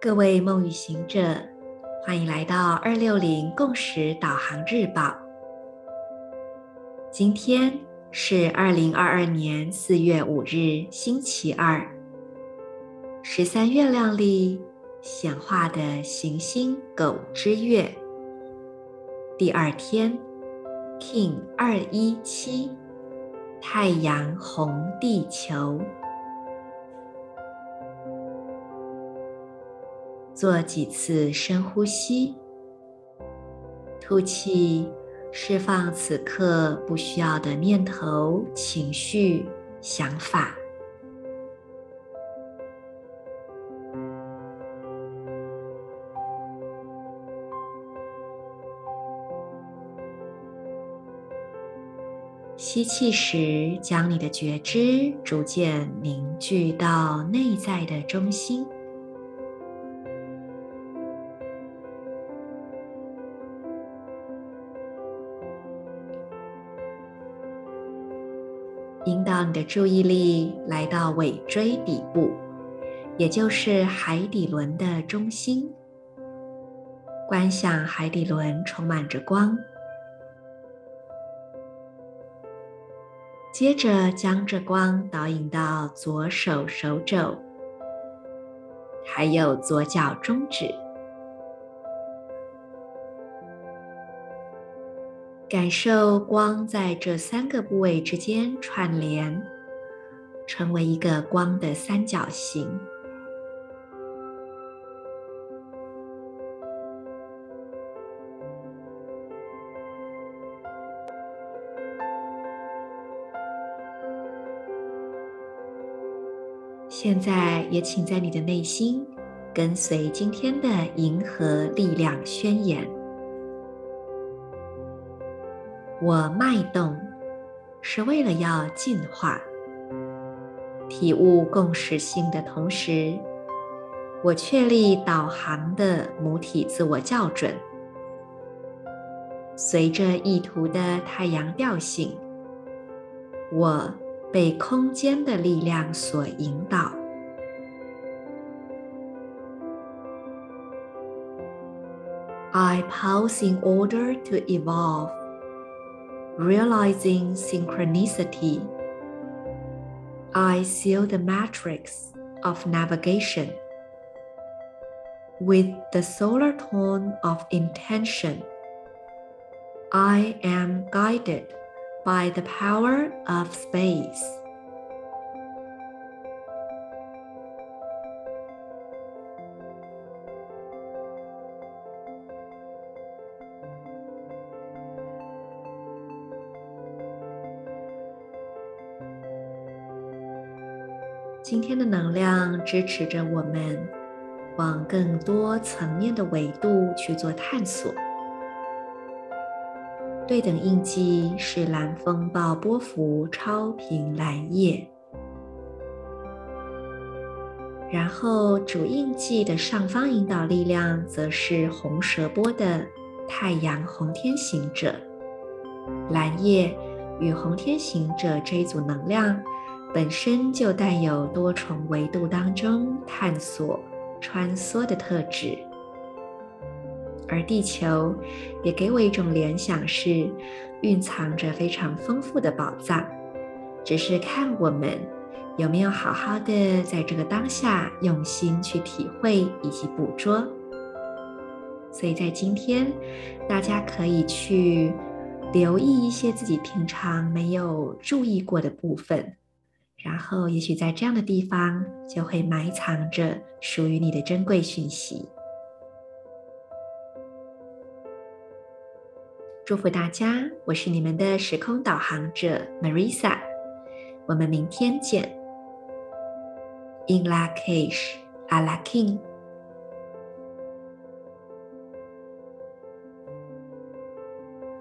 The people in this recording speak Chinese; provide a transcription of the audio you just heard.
各位梦与行者，欢迎来到二六零共识导航日报。今天是二零二二年四月五日，星期二，十三月亮历显化的行星狗之月，第二天 King 二一七，太阳红地球。做几次深呼吸，吐气，释放此刻不需要的念头、情绪、想法。吸气时，将你的觉知逐渐凝聚到内在的中心。引导你的注意力来到尾椎底部，也就是海底轮的中心。观想海底轮充满着光，接着将这光导引到左手手肘，还有左脚中指。感受光在这三个部位之间串联，成为一个光的三角形。现在也请在你的内心跟随今天的银河力量宣言。我脉动是为了要进化，体悟共识性的同时，我确立导航的母体自我校准。随着意图的太阳调性，我被空间的力量所引导。I pause in order to evolve. Realizing synchronicity, I seal the matrix of navigation with the solar tone of intention. I am guided by the power of space. 今天的能量支持着我们往更多层面的维度去做探索。对等印记是蓝风暴波幅超频蓝夜，然后主印记的上方引导力量则是红蛇波的太阳红天行者。蓝夜与红天行者这一组能量。本身就带有多重维度当中探索、穿梭的特质，而地球也给我一种联想，是蕴藏着非常丰富的宝藏，只是看我们有没有好好的在这个当下用心去体会以及捕捉。所以在今天，大家可以去留意一些自己平常没有注意过的部分。然后，也许在这样的地方，就会埋藏着属于你的珍贵讯息。祝福大家，我是你们的时空导航者 Marisa，我们明天见。In la cage, Ala king。